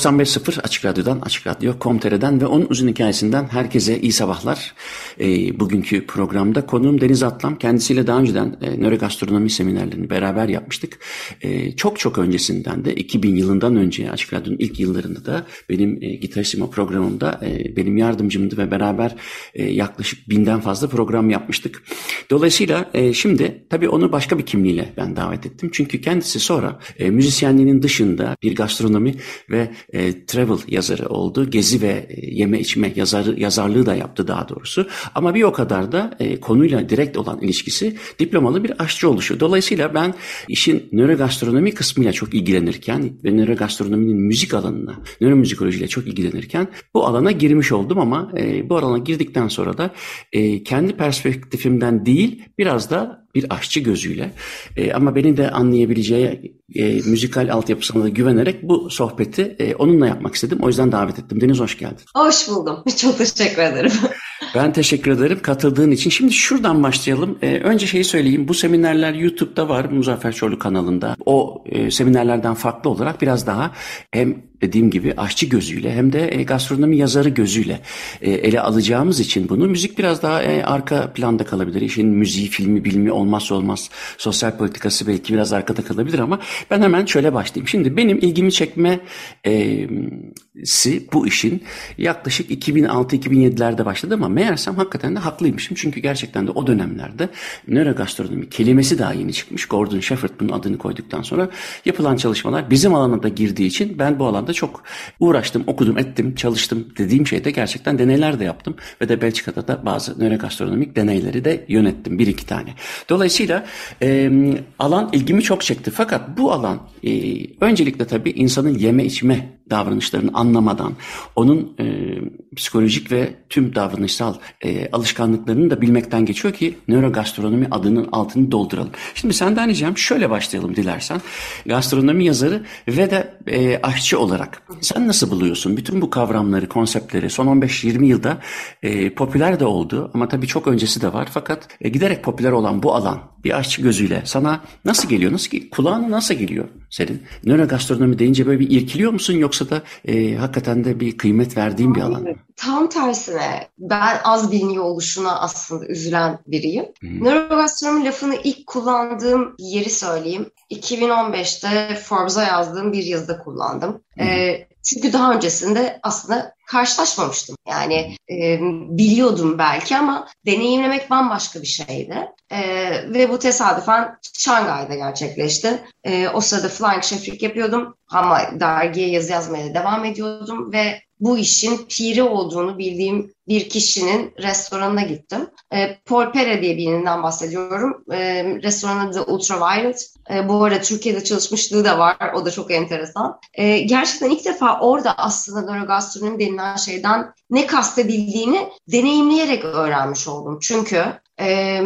95.0 Açık Radyo'dan, Açık Radyo Komtere'den ve onun uzun hikayesinden herkese iyi sabahlar. E, bugünkü programda konuğum Deniz Atlam. Kendisiyle daha önceden e, nörogastronomi seminerlerini beraber yapmıştık. E, çok çok öncesinden de 2000 yılından önce Açık Radyo'nun ilk yıllarında da benim e, Gitarissimo programımda e, benim yardımcımdı ve beraber e, yaklaşık binden fazla program yapmıştık. Dolayısıyla e, şimdi tabii onu başka bir kimliğiyle ben davet ettim. Çünkü kendisi sonra e, müzisyenliğinin dışında bir gastronomi ve e, travel yazarı oldu. Gezi ve e, yeme içme yazarı, yazarlığı da yaptı daha doğrusu. Ama bir o kadar da e, konuyla direkt olan ilişkisi diplomalı bir aşçı oluşu. Dolayısıyla ben işin nörogastronomi kısmıyla çok ilgilenirken ve nörogastronominin müzik alanına, nöromüzikolojiyle çok ilgilenirken bu alana girmiş oldum ama e, bu alana girdikten sonra da e, kendi perspektifimden değil biraz da bir aşçı gözüyle e, ama beni de anlayabileceği e, müzikal altyapısına da güvenerek bu sohbeti e, onunla yapmak istedim. O yüzden davet ettim. Deniz hoş geldin. Hoş buldum. Çok teşekkür ederim. Ben teşekkür ederim katıldığın için. Şimdi şuradan başlayalım. E, önce şeyi söyleyeyim. Bu seminerler YouTube'da var Muzaffer Çorlu kanalında. O e, seminerlerden farklı olarak biraz daha hem dediğim gibi aşçı gözüyle hem de e, gastronomi yazarı gözüyle e, ele alacağımız için bunu müzik biraz daha e, arka planda kalabilir. İşin müziği, filmi, bilmi olmazsa olmaz. Sosyal politikası belki biraz arkada kalabilir ama ben hemen şöyle başlayayım. Şimdi benim ilgimi çekme e, si bu işin yaklaşık 2006-2007'lerde başladı ama meğersem hakikaten de haklıymışım. Çünkü gerçekten de o dönemlerde nörogastronomi kelimesi daha yeni çıkmış. Gordon Shefford bunun adını koyduktan sonra yapılan çalışmalar bizim alana da girdiği için ben bu alanda çok uğraştım, okudum, ettim, çalıştım. Dediğim şeyde gerçekten deneyler de yaptım ve de Belçika'da da bazı nörogastronomik deneyleri de yönettim. Bir iki tane. Dolayısıyla e, alan ilgimi çok çekti. Fakat bu alan e, öncelikle tabii insanın yeme içme davranışlarını anlamadan, onun e, psikolojik ve tüm davranışsal e, alışkanlıklarını da bilmekten geçiyor ki nörogastronomi adının altını dolduralım. Şimdi senden ricam şöyle başlayalım dilersen. Gastronomi yazarı ve de e, aşçı olarak sen nasıl buluyorsun bütün bu kavramları, konseptleri son 15-20 yılda e, popüler de oldu ama tabii çok öncesi de var fakat e, giderek popüler olan bu alan bir aşçı gözüyle sana nasıl geliyor? Nasıl kulağına nasıl geliyor senin? Nörogastronomi deyince böyle bir irkiliyor musun yoksa da e, hakikaten de bir kıymet verdiğin bir alan mı? Tam tersine ben az biliniyor oluşuna aslında üzülen biriyim. Hmm. Nörogastronomi lafını ilk kullandığım yeri söyleyeyim. 2015'te Forbes'a yazdığım bir yazıda kullandım. Hmm. Ee, çünkü daha öncesinde aslında karşılaşmamıştım. Yani e, biliyordum belki ama deneyimlemek bambaşka bir şeydi. E, ve bu tesadüfen Şangay'da gerçekleşti. E, o sırada Flying Chef'lik yapıyordum ama dergiye yazı yazmaya devam ediyordum ve bu işin piri olduğunu bildiğim bir kişinin restoranına gittim. E, Paul Pere diye birinden bahsediyorum. E, restoranın adı Ultraviolet. E, bu arada Türkiye'de çalışmışlığı da var. O da çok enteresan. E, gerçekten ilk defa orada aslında nörogastronomi denilen şeyden ne kastedildiğini deneyimleyerek öğrenmiş oldum. Çünkü e,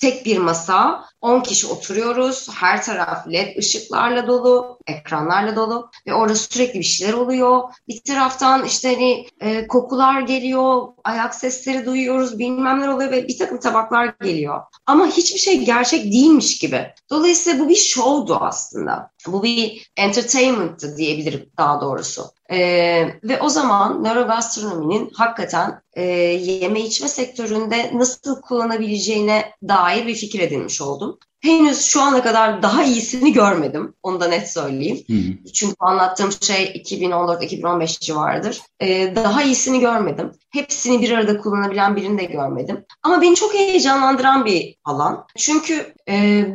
tek bir masa, 10 kişi oturuyoruz. Her taraf led ışıklarla dolu, ekranlarla dolu ve orada sürekli bir şeyler oluyor. Bir taraftan işte hani e, kokular geliyor, ayak sesleri duyuyoruz, bilmem oluyor ve bir takım tabaklar geliyor. Ama hiçbir şey gerçek değilmiş gibi. Dolayısıyla bu bir showdu aslında. Bu bir entertainment'tı diyebilirim daha doğrusu. Ee, ve o zaman nörogastronominin hakikaten e, yeme içme sektöründe nasıl kullanabileceğine dair bir fikir edinmiş oldum. Henüz şu ana kadar daha iyisini görmedim. Onu da net söyleyeyim. Hı hı. Çünkü anlattığım şey 2014-2015 civarıdır. Ee, daha iyisini görmedim. Hepsini bir arada kullanabilen birini de görmedim. Ama beni çok heyecanlandıran bir alan. Çünkü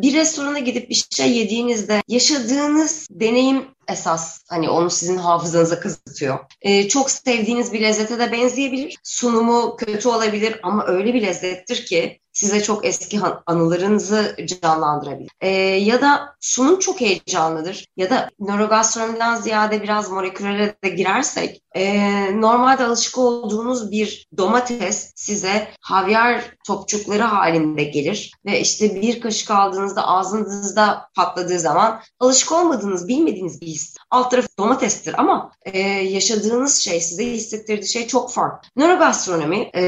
bir restorana gidip bir şey yediğinizde yaşadığınız deneyim esas hani onu sizin hafızanıza kazıtıyor. Ee, çok sevdiğiniz bir lezzete de benzeyebilir. Sunumu kötü olabilir ama öyle bir lezzettir ki size çok eski anılarınızı canlandırabilir. Ee, ya da sunum çok heyecanlıdır ya da nörogastronomiden ziyade biraz molekülere de girersek e, normalde alışık olduğunuz bir domates size havyar topçukları halinde gelir ve işte bir kaşık aldığınızda ağzınızda patladığı zaman alışık olmadığınız, bilmediğiniz bir his. Alt tarafı domatestir ama e, yaşadığınız şey, size hissettirdiği şey çok farklı. Nörogastronomi e,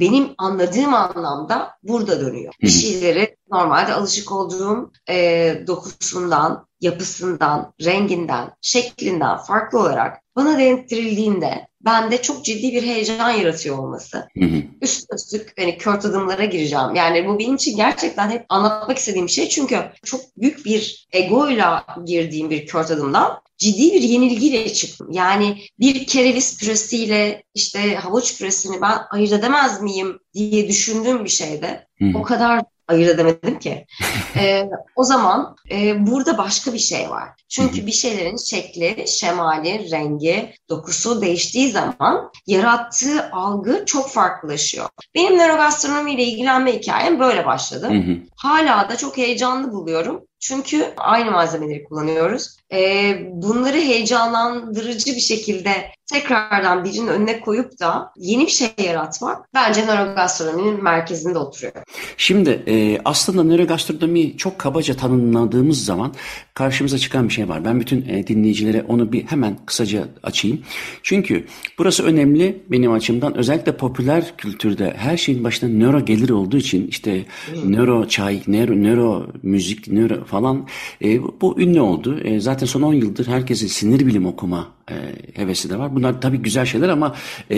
benim anladığım anlamda burada dönüyor. Bir şeyleri normalde alışık olduğum e, dokusundan, yapısından, renginden, şeklinden farklı olarak bana denettirildiğinde bende çok ciddi bir heyecan yaratıyor olması. Hı hı. Üst üstlük hani kör adımlara gireceğim. Yani bu benim için gerçekten hep anlatmak istediğim şey. Çünkü çok büyük bir egoyla girdiğim bir kör adımdan ciddi bir yenilgiyle çıktım. Yani bir kereviz püresiyle işte havuç püresini ben ayırt edemez miyim diye düşündüğüm bir şeyde hı. o kadar ayırt edemedim ki. ee, o zaman e, burada başka bir şey var. Çünkü bir şeylerin şekli, şemali, rengi, dokusu değiştiği zaman yarattığı algı çok farklılaşıyor. Benim nörogastronomi ile ilgilenme hikayem böyle başladı. Hala da çok heyecanlı buluyorum. Çünkü aynı malzemeleri kullanıyoruz. Ee, bunları heyecanlandırıcı bir şekilde tekrardan birinin önüne koyup da yeni bir şey yaratmak bence nörogastronominin merkezinde oturuyor. Şimdi e, aslında nörogastronomi çok kabaca tanımladığımız zaman karşımıza çıkan bir şey var. Ben bütün e, dinleyicilere onu bir hemen kısaca açayım. Çünkü burası önemli benim açımdan. Özellikle popüler kültürde her şeyin başında nöro gelir olduğu için işte hmm. nöro çay, nöro, nöro müzik, nöro falan e, bu ünlü oldu. E, zaten son 10 yıldır herkesin sinir bilim okuma e, hevesi de var. Bunlar tabii güzel şeyler ama e,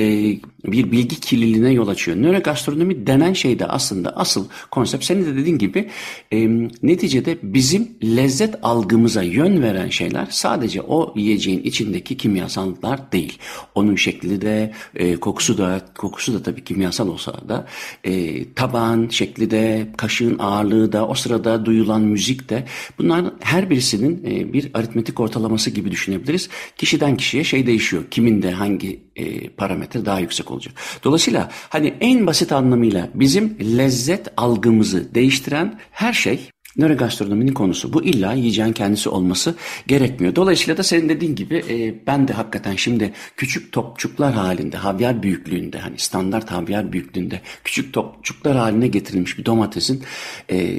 bir bilgi kirliliğine yol açıyor. Nörogastronomi denen şey de aslında asıl konsept senin de dediğin gibi e, neticede bizim lezzet algımıza yön veren şeyler sadece o yiyeceğin içindeki kimyasallar değil. Onun şekli de e, kokusu da kokusu da tabii kimyasal olsa da e, tabağın şekli de kaşığın ağırlığı da o sırada duyulan müzik de bunlar her birisinin e, bir aritmetik ortalaması gibi düşünebiliriz. Kişiden kişiye şey değişiyor. Kiminde hangi e, parametre daha yüksek olacak. Dolayısıyla hani en basit anlamıyla bizim lezzet algımızı değiştiren her şey nörogastronominin konusu. Bu illa yiyeceğin kendisi olması gerekmiyor. Dolayısıyla da senin dediğin gibi e, ben de hakikaten şimdi küçük topçuklar halinde, havyar büyüklüğünde hani standart havyar büyüklüğünde küçük topçuklar haline getirilmiş bir domatesin e,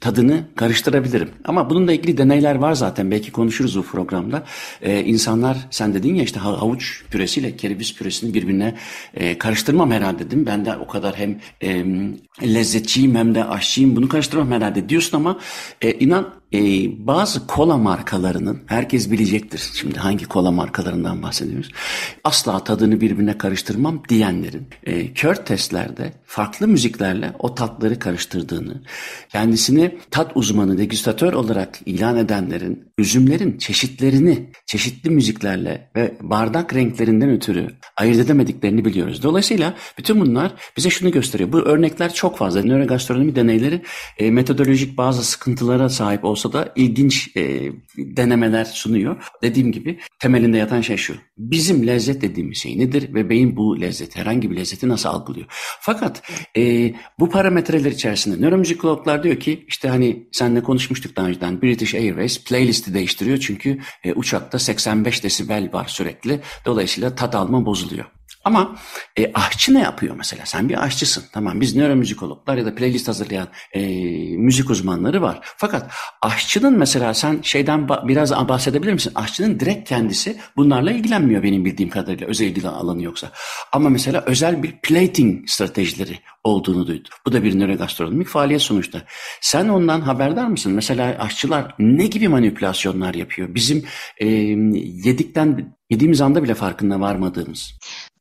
tadını karıştırabilirim. Ama bununla ilgili deneyler var zaten. Belki konuşuruz bu programda. E, insanlar sen dedin ya işte havuç püresiyle kereviz püresini birbirine e, karıştırmam herhalde dedim. Ben de o kadar hem e, lezzetçiyim hem de aşçıyım bunu karıştırmam herhalde diyorsun ama e, inan e, bazı kola markalarının herkes bilecektir şimdi hangi kola markalarından bahsediyoruz. Asla tadını birbirine karıştırmam diyenlerin e, kör testlerde farklı müziklerle o tatları karıştırdığını, kendisini tat uzmanı, degüstatör olarak ilan edenlerin üzümlerin çeşitlerini çeşitli müziklerle ve bardak renklerinden ötürü ayırt edemediklerini biliyoruz. Dolayısıyla bütün bunlar bize şunu gösteriyor. Bu örnekler çok fazla. Nörogastronomi deneyleri e, metodolojik bazı sıkıntılara sahip olsa olsa da ilginç e, denemeler sunuyor. Dediğim gibi temelinde yatan şey şu. Bizim lezzet dediğimiz şey nedir ve beyin bu lezzeti, herhangi bir lezzeti nasıl algılıyor? Fakat e, bu parametreler içerisinde nöromüzikologlar diyor ki işte hani seninle konuşmuştuk daha önceden British Airways playlisti değiştiriyor çünkü e, uçakta 85 desibel var sürekli. Dolayısıyla tat alma bozuluyor. Ama e, aşçı ne yapıyor mesela? Sen bir aşçısın. Tamam biz nöromüzikologlar ya da playlist hazırlayan e, müzik uzmanları var. Fakat aşçının mesela sen şeyden biraz bahsedebilir misin? Aşçının direkt kendisi bunlarla ilgilenmiyor benim bildiğim kadarıyla özel ilgi alanı yoksa. Ama mesela özel bir plating stratejileri olduğunu duydum. Bu da bir nörogastronomik faaliyet sonuçta. Sen ondan haberdar mısın? Mesela aşçılar ne gibi manipülasyonlar yapıyor? Bizim e, yedikten yediğimiz anda bile farkında varmadığımız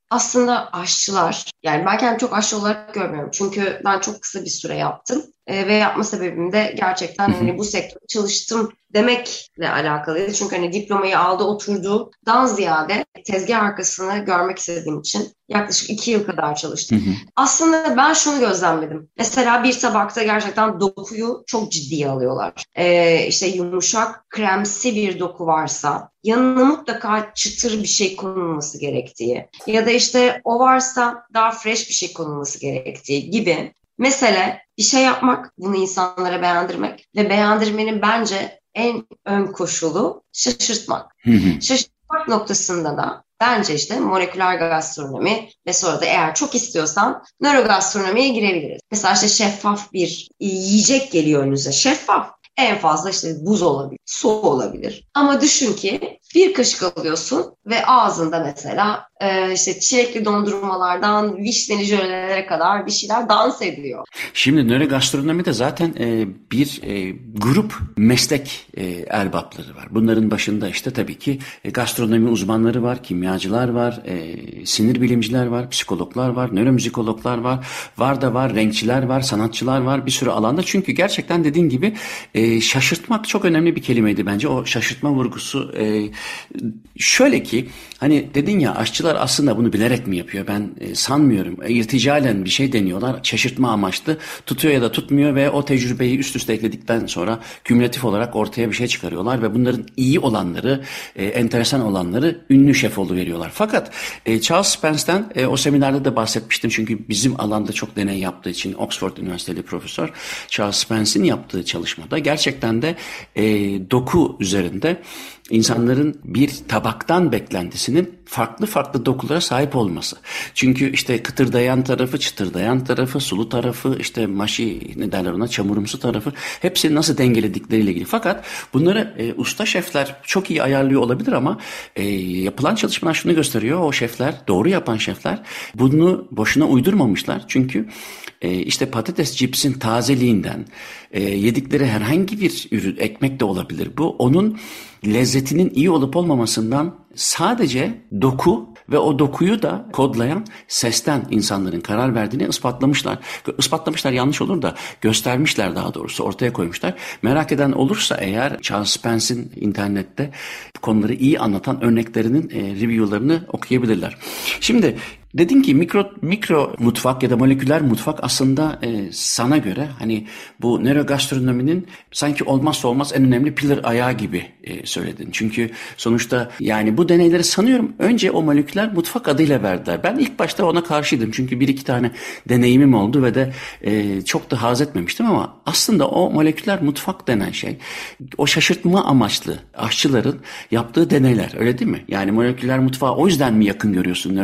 aslında aşçılar, yani ben kendimi çok aşçı olarak görmüyorum. Çünkü ben çok kısa bir süre yaptım. E, ve yapma sebebim de gerçekten hani bu sektörde çalıştım demekle alakalıydı. Çünkü hani diplomayı aldı oturduğundan ziyade tezgah arkasını görmek istediğim için yaklaşık iki yıl kadar çalıştım. Hı hı. Aslında ben şunu gözlemledim. Mesela bir tabakta gerçekten dokuyu çok ciddiye alıyorlar. Ee, işte yumuşak, kremsi bir doku varsa yanına mutlaka çıtır bir şey konulması gerektiği ya da işte o varsa daha fresh bir şey konulması gerektiği gibi Mesele bir şey yapmak, bunu insanlara beğendirmek ve beğendirmenin bence en ön koşulu şaşırtmak. şaşırtmak noktasında da bence işte moleküler gastronomi ve sonra da eğer çok istiyorsan nörogastronomiye girebiliriz. Mesela işte şeffaf bir yiyecek geliyor önünüze. Şeffaf. En fazla işte buz olabilir, su olabilir. Ama düşün ki bir kaşık alıyorsun ve ağzında mesela e, işte çilekli dondurmalardan vişneli jölelere kadar bir şeyler dans ediyor. Şimdi nörogastronomide zaten e, bir e, grup meslek e, erbapları var. Bunların başında işte tabii ki e, gastronomi uzmanları var, kimyacılar var, e, sinir bilimciler var, psikologlar var, nöromüzikologlar var, var da var, renkçiler var, sanatçılar var bir sürü alanda. Çünkü gerçekten dediğin gibi e, şaşırtmak çok önemli bir kelimeydi bence. O şaşırtma vurgusu e, şöyle ki hani dedin ya aşçılar aslında bunu bilerek mi yapıyor? Ben e, sanmıyorum. E, irticalen bir şey deniyorlar. Şaşırtma amaçlı. Tutuyor ya da tutmuyor ve o tecrübeyi üst üste ekledikten sonra kümülatif olarak ortaya bir şey çıkarıyorlar ve bunların iyi olanları, e, enteresan olanları ünlü şef veriyorlar. Fakat e, Charles Spence'den e, o seminerde de bahsetmiştim çünkü bizim alanda çok deney yaptığı için Oxford Üniversiteli profesör Charles Spence'in yaptığı çalışmada gerçekten de e, doku üzerinde insanların bir tabaktan beklentisinin farklı farklı dokulara sahip olması. Çünkü işte kıtırdayan tarafı, çıtırdayan tarafı, sulu tarafı, işte maşi ne derler ona çamurumsu tarafı hepsini nasıl dengeledikleriyle ilgili. Fakat bunları e, usta şefler çok iyi ayarlıyor olabilir ama e, yapılan çalışmalar şunu gösteriyor. O şefler, doğru yapan şefler bunu boşuna uydurmamışlar. Çünkü e, işte patates cipsin tazeliğinden e, yedikleri herhangi bir ürün, ekmek de olabilir bu. Onun lezzetinin iyi olup olmamasından sadece doku ve o dokuyu da kodlayan sesten insanların karar verdiğini ispatlamışlar. Ispatlamışlar yanlış olur da göstermişler daha doğrusu ortaya koymuşlar. Merak eden olursa eğer Charles Spence'in internette konuları iyi anlatan örneklerinin e, review'larını okuyabilirler. Şimdi Dedin ki mikro mikro mutfak ya da moleküler mutfak aslında e, sana göre hani bu nörogastronominin sanki olmazsa olmaz en önemli pillar ayağı gibi e, söyledin. Çünkü sonuçta yani bu deneyleri sanıyorum önce o moleküler mutfak adıyla verdiler. Ben ilk başta ona karşıydım çünkü bir iki tane deneyimim oldu ve de e, çok da haz etmemiştim ama aslında o moleküler mutfak denen şey o şaşırtma amaçlı aşçıların yaptığı deneyler öyle değil mi? Yani moleküler mutfağı o yüzden mi yakın görüyorsun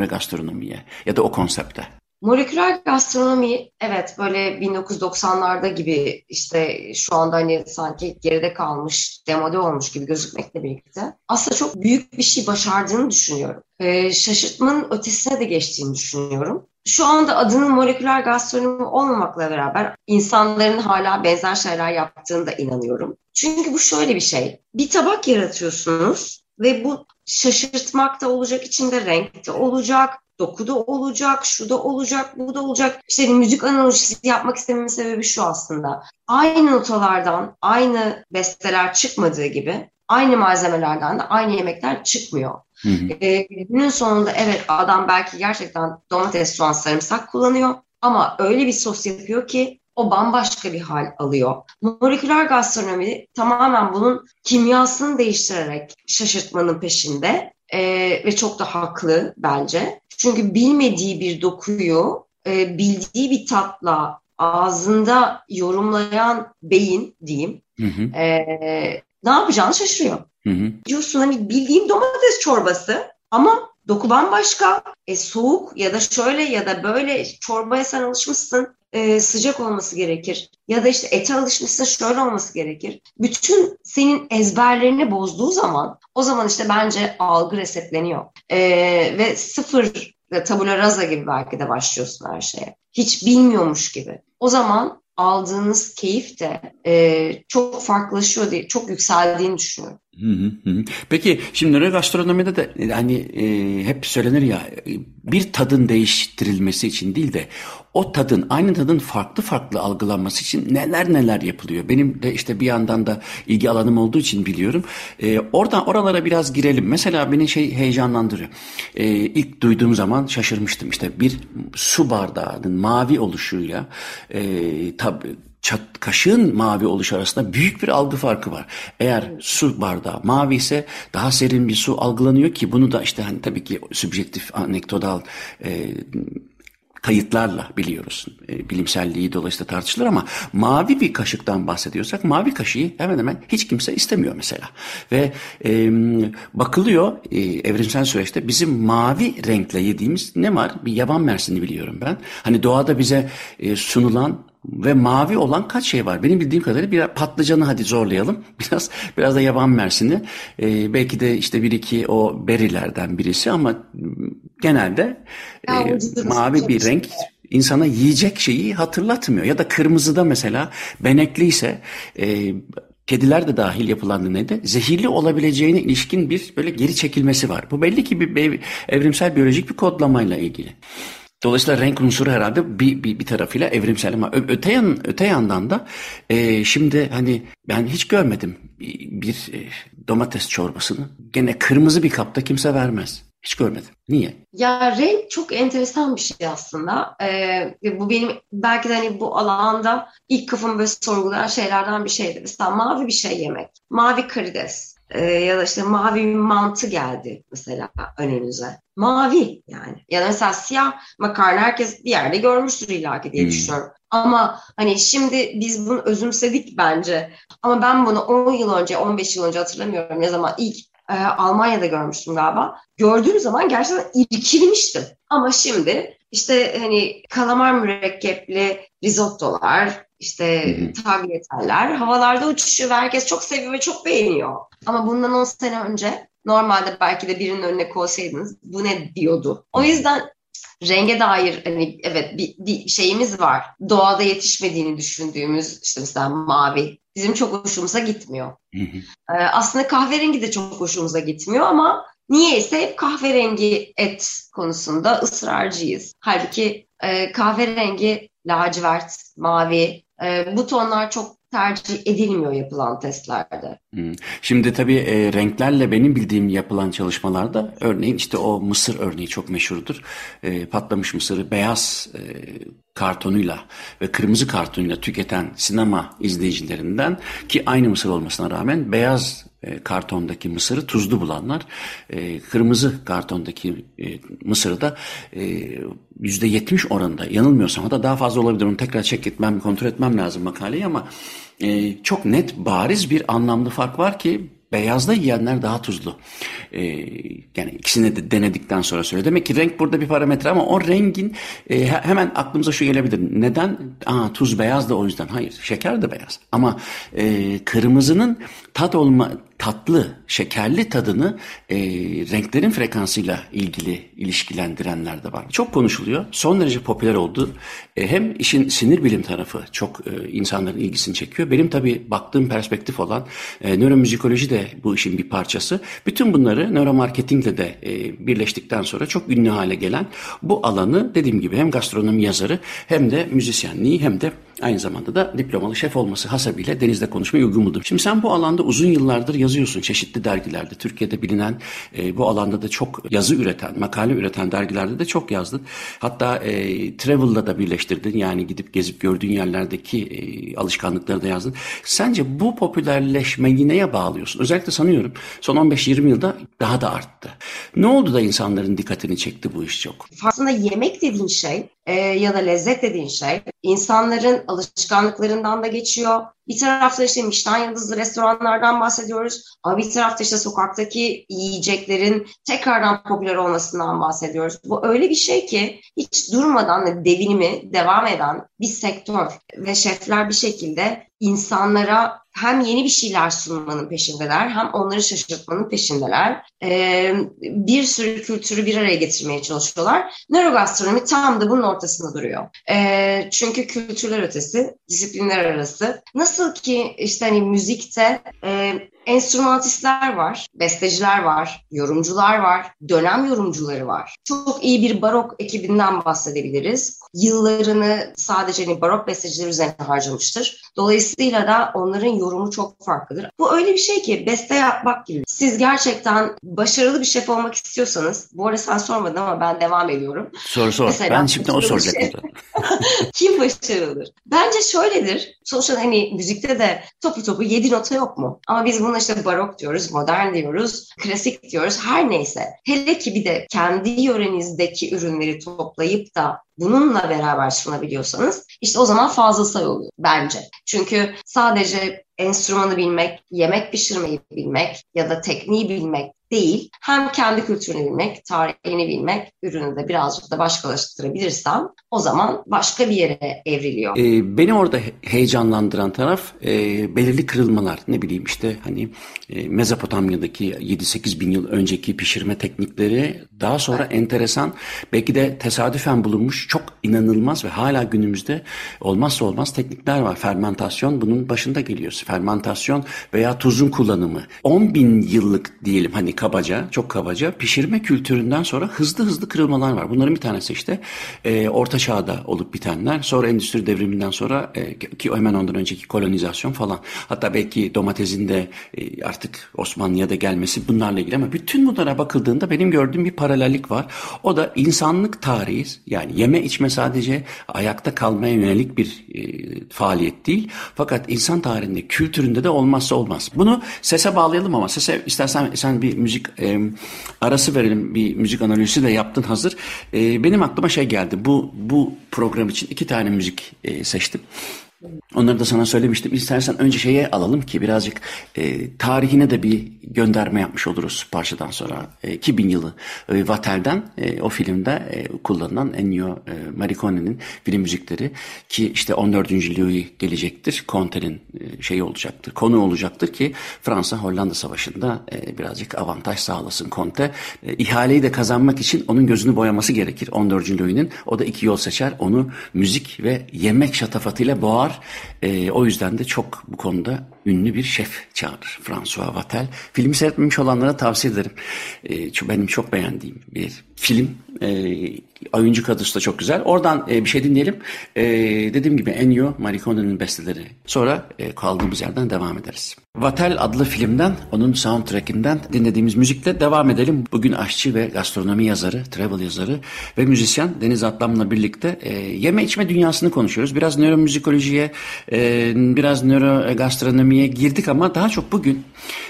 nörogastronomiye? ya da o konsepte? Moleküler gastronomi evet böyle 1990'larda gibi işte şu anda hani sanki geride kalmış, demode olmuş gibi gözükmekle birlikte aslında çok büyük bir şey başardığını düşünüyorum. Ee, şaşırtmanın ötesine de geçtiğini düşünüyorum. Şu anda adının moleküler gastronomi olmamakla beraber insanların hala benzer şeyler yaptığını da inanıyorum. Çünkü bu şöyle bir şey. Bir tabak yaratıyorsunuz ve bu şaşırtmak da olacak, içinde renk de olacak, doku da olacak, şu da olacak, bu da olacak. İşte müzik analojisi yapmak istememin sebebi şu aslında. Aynı notalardan aynı besteler çıkmadığı gibi aynı malzemelerden de aynı yemekler çıkmıyor. Hı hı. Ee, günün sonunda evet adam belki gerçekten domates, soğan, sarımsak kullanıyor ama öyle bir sos yapıyor ki o bambaşka bir hal alıyor. Moleküler gastronomi tamamen bunun kimyasını değiştirerek şaşırtmanın peşinde e, ve çok da haklı bence. Çünkü bilmediği bir dokuyu e, bildiği bir tatla ağzında yorumlayan beyin diyeyim hı hı. E, ne yapacağını şaşırıyor. Hı hı. Diyorsun hani bildiğim domates çorbası ama doku bambaşka, e, soğuk ya da şöyle ya da böyle çorbaya sen alışmışsın e, sıcak olması gerekir. Ya da işte ete alışmışsın şöyle olması gerekir. Bütün senin ezberlerini bozduğu zaman o zaman işte bence algı resetleniyor. E, ve sıfır tabula rasa gibi belki de başlıyorsun her şeye. Hiç bilmiyormuş gibi. O zaman aldığınız keyif de e, çok farklılaşıyor diye çok yükseldiğini düşünüyorum. Peki şimdi nörogastronomide de hani e, hep söylenir ya bir tadın değiştirilmesi için değil de o tadın aynı tadın farklı farklı algılanması için neler neler yapılıyor. Benim de işte bir yandan da ilgi alanım olduğu için biliyorum. E, oradan oralara biraz girelim. Mesela beni şey heyecanlandırıyor. E, ilk duyduğum zaman şaşırmıştım. İşte bir su bardağının mavi oluşuyla e, tabii çat, kaşığın mavi oluş arasında büyük bir algı farkı var. Eğer su bardağı mavi ise daha serin bir su algılanıyor ki bunu da işte hani tabii ki subjektif anekdotal e, kayıtlarla biliyoruz. E, bilimselliği dolayısıyla tartışılır ama mavi bir kaşıktan bahsediyorsak mavi kaşığı hemen hemen hiç kimse istemiyor mesela. Ve e, bakılıyor e, evrimsel süreçte bizim mavi renkle yediğimiz ne var? Bir yaban mersini biliyorum ben. Hani doğada bize e, sunulan ve mavi olan kaç şey var? Benim bildiğim kadarıyla bir patlıcanı hadi zorlayalım. Biraz biraz da yaban mersini. Ee, belki de işte bir iki o berilerden birisi ama genelde e, mavi bir renk insana yiyecek şeyi hatırlatmıyor. Ya da kırmızıda mesela benekli ise e, kediler de dahil yapılan neydi? Zehirli olabileceğine ilişkin bir böyle geri çekilmesi var. Bu belli ki bir evrimsel biyolojik bir kodlamayla ilgili. Dolayısıyla renk unsuru herhalde bir, bir, bir tarafıyla evrimsel ama öte, yan, öte yandan da e, şimdi hani ben hiç görmedim bir, bir e, domates çorbasını gene kırmızı bir kapta kimse vermez. Hiç görmedim. Niye? Ya renk çok enteresan bir şey aslında. Ee, bu benim belki de hani bu alanda ilk kafamı böyle sorgulayan şeylerden bir şeydi. Mesela mavi bir şey yemek. Mavi karides e, ya da işte mavi bir mantı geldi mesela önünüze. Mavi yani. Ya da mesela siyah makarna herkes bir yerde görmüştür illaki diye hmm. düşünüyorum. Ama hani şimdi biz bunu özümsedik bence. Ama ben bunu 10 yıl önce, 15 yıl önce hatırlamıyorum ne zaman ilk e, Almanya'da görmüştüm galiba. Gördüğüm zaman gerçekten irkilmiştim. Ama şimdi işte hani kalamar mürekkepli risottolar, işte tagliatelle havalarda uçuşuyor ve herkes çok seviyor ve çok beğeniyor. Ama bundan 10 sene önce normalde belki de birinin önüne koysaydınız bu ne diyordu. O yüzden renge dair hani evet bir, bir şeyimiz var. Doğada yetişmediğini düşündüğümüz işte mesela mavi bizim çok hoşumuza gitmiyor. Ee, aslında kahverengi de çok hoşumuza gitmiyor ama niyeyse hep kahverengi et konusunda ısrarcıyız. Halbuki e, kahverengi lacivert, mavi e, bu tonlar çok tercih edilmiyor yapılan testlerde. Hmm. Şimdi tabii e, renklerle benim bildiğim yapılan çalışmalarda örneğin işte o mısır örneği çok meşhurdur. E, patlamış mısırı beyaz e, kartonuyla ve kırmızı kartonuyla tüketen sinema izleyicilerinden ki aynı mısır olmasına rağmen beyaz e, kartondaki mısırı tuzlu bulanlar, e, kırmızı kartondaki e, mısırı da yüzde yetmiş oranında yanılmıyorsam da daha fazla olabilir onu tekrar çek etmem kontrol etmem lazım makaleyi ama çok net bariz bir anlamlı fark var ki Beyazda yiyenler daha tuzlu. Ee, yani ikisini de denedikten sonra söyle. Demek ki renk burada bir parametre ama o rengin e, hemen aklımıza şu gelebilir. Neden? Aa, tuz beyaz da o yüzden. Hayır şeker de beyaz. Ama e, kırmızının tat olma tatlı, şekerli tadını e, renklerin frekansıyla ilgili ilişkilendirenler de var. Çok konuşuluyor. Son derece popüler oldu. E, hem işin sinir bilim tarafı çok e, insanların ilgisini çekiyor. Benim tabii baktığım perspektif olan e, nöromüzikoloji de bu işin bir parçası. Bütün bunları nöromarketingle de e, birleştikten sonra çok ünlü hale gelen bu alanı dediğim gibi hem gastronomi yazarı hem de müzisyenliği hem de Aynı zamanda da diplomalı şef olması hasabıyla Deniz'le konuşmayı uygun buldum. Şimdi sen bu alanda uzun yıllardır yazıyorsun çeşitli dergilerde. Türkiye'de bilinen e, bu alanda da çok yazı üreten, makale üreten dergilerde de çok yazdın. Hatta e, Travel'la da birleştirdin. Yani gidip gezip gördüğün yerlerdeki e, alışkanlıkları da yazdın. Sence bu popülerleşmeyi neye bağlıyorsun? Özellikle sanıyorum son 15-20 yılda daha da arttı. Ne oldu da insanların dikkatini çekti bu iş çok? Aslında yemek dediğin şey e, ya da lezzet dediğin şey insanların alışkanlıklarından da geçiyor. Bir tarafta işte Michelin yıldızlı restoranlardan bahsediyoruz ama bir tarafta işte sokaktaki yiyeceklerin tekrardan popüler olmasından bahsediyoruz. Bu öyle bir şey ki hiç durmadan devinimi devam eden bir sektör ve şefler bir şekilde insanlara hem yeni bir şeyler sunmanın peşindeler hem onları şaşırtmanın peşindeler. Ee, bir sürü kültürü bir araya getirmeye çalışıyorlar. Nörogastronomi tam da bunun ortasında duruyor. Ee, çünkü kültürler ötesi, disiplinler arası. Nasıl ki işte hani müzikte e, enstrümanistler var, besteciler var, yorumcular var, dönem yorumcuları var. Çok iyi bir barok ekibinden bahsedebiliriz. Yıllarını sadece hani barok besteciler üzerine harcamıştır. Dolayısıyla da onların yorumu çok farklıdır. Bu öyle bir şey ki beste yapmak gibi. Siz gerçekten başarılı bir şef olmak istiyorsanız, bu arada sen sormadın ama ben devam ediyorum. Sor sor. Mesela, ben şimdi o soracak. Şey, kim başarılıdır? Bence şöyledir. Sonuçta hani müzikte de topu topu yedi nota yok mu? Ama biz buna işte barok diyoruz, modern diyoruz, klasik diyoruz. Her neyse. Hele ki bir de kendi yörenizdeki ürünleri toplayıp da bununla beraber sunabiliyorsanız işte o zaman fazla sayı oluyor bence. Çünkü sadece enstrümanı bilmek, yemek pişirmeyi bilmek ya da tekniği bilmek değil. Hem kendi kültürünü bilmek, tarihini bilmek, ürünü de birazcık da başkalaştırabilirsem o zaman başka bir yere evriliyor. Ee, beni orada heyecanlandıran taraf e, belirli kırılmalar. Ne bileyim işte hani e, Mezopotamya'daki 7-8 bin yıl önceki pişirme teknikleri daha sonra evet. enteresan belki de tesadüfen bulunmuş çok inanılmaz ve hala günümüzde olmazsa olmaz teknikler var. Fermentasyon bunun başında geliyor. Fermentasyon veya tuzun kullanımı. 10 bin yıllık diyelim hani kabaca, çok kabaca pişirme kültüründen sonra hızlı hızlı kırılmalar var. Bunların bir tanesi işte e, Orta Çağ'da olup bitenler. Sonra Endüstri Devrimi'nden sonra e, ki hemen ondan önceki kolonizasyon falan. Hatta belki domatesin de e, artık Osmanlı'ya da gelmesi bunlarla ilgili ama bütün bunlara bakıldığında benim gördüğüm bir paralellik var. O da insanlık tarihi yani yeme içme sadece ayakta kalmaya yönelik bir e, faaliyet değil. Fakat insan tarihinde, kültüründe de olmazsa olmaz. Bunu sese bağlayalım ama sese istersen sen bir müzik müzik e, arası verelim. Bir müzik analizi de yaptın hazır. E, benim aklıma şey geldi. Bu bu program için iki tane müzik e, seçtim. Onları da sana söylemiştim. İstersen önce şeye alalım ki birazcık e, tarihine de bir gönderme yapmış oluruz parçadan sonra. E, 2000 yılı e, Vatel'den e, o filmde e, kullanılan Ennio e, Morricone'nin film müzikleri ki işte 14. Louis gelecektir. Conte'nin e, şeyi olacaktır, konu olacaktır ki Fransa-Hollanda Savaşı'nda e, birazcık avantaj sağlasın Conte. E, ihaleyi de kazanmak için onun gözünü boyaması gerekir 14. Louis'nin. O da iki yol seçer. Onu müzik ve yemek şatafatıyla boğar E, o yüzden de çok bu konuda ünlü bir şef çağırır. François Vatel. Filmi seyretmemiş olanlara tavsiye ederim. E, benim çok beğendiğim bir film. E, oyuncu kadrosu da çok güzel. Oradan e, bir şey dinleyelim. E, dediğim gibi Ennio Morricone'nin besteleri. Sonra e, kaldığımız yerden devam ederiz. Vatel adlı filmden, onun soundtrackinden dinlediğimiz müzikle devam edelim. Bugün aşçı ve gastronomi yazarı, travel yazarı ve müzisyen Deniz Atlam'la birlikte e, yeme içme dünyasını konuşuyoruz. Biraz nöromüzikolojiye, e, biraz nörogastronomiye girdik ama daha çok bugün